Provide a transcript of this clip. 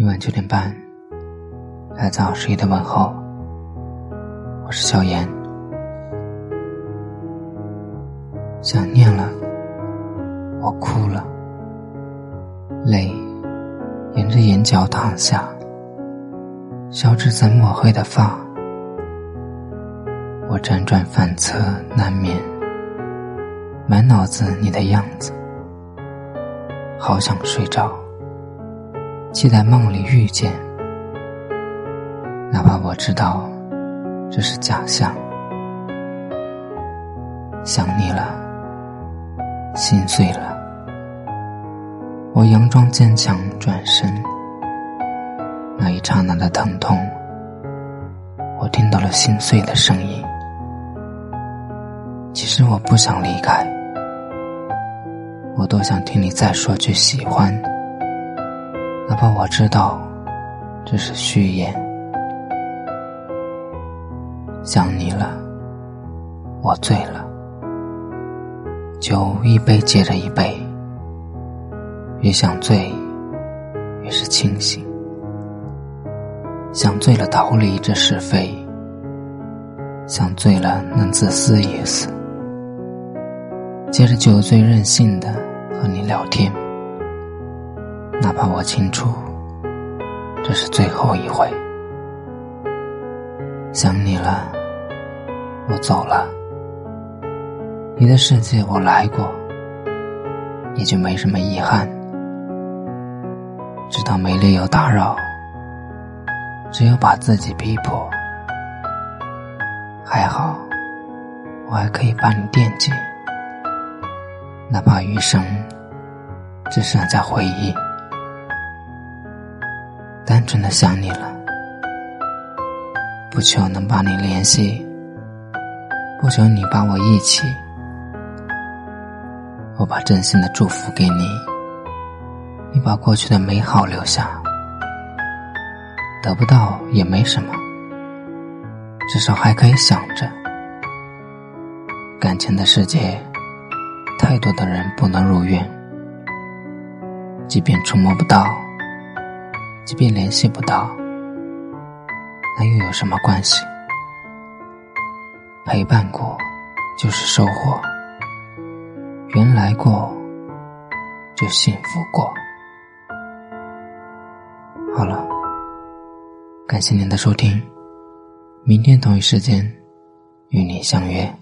每晚九点半，来自二十一的问候。我是小严，想念了，我哭了，泪沿着眼角淌下，消滞在墨黑的发。我辗转反侧难眠，满脑子你的样子，好想睡着。期待梦里遇见，哪怕我知道这是假象。想你了，心碎了，我佯装坚强，转身。那一刹那的疼痛，我听到了心碎的声音。其实我不想离开，我多想听你再说句喜欢。哪怕我知道这是虚言，想你了，我醉了，酒一杯接着一杯，越想醉，越是清醒，想醉了逃离这是非，想醉了能自私一死，接着酒醉任性的和你聊天。怕我清楚，这是最后一回。想你了，我走了。你的世界我来过，也就没什么遗憾。知道没理由打扰，只有把自己逼迫。还好，我还可以把你惦记，哪怕余生只剩下回忆。单纯的想你了，不求能把你联系，不求你把我忆起，我把真心的祝福给你，你把过去的美好留下，得不到也没什么，至少还可以想着。感情的世界，太多的人不能如愿，即便触摸不到。即便联系不到，那又有什么关系？陪伴过就是收获，原来过就幸福过。好了，感谢您的收听，明天同一时间与你相约。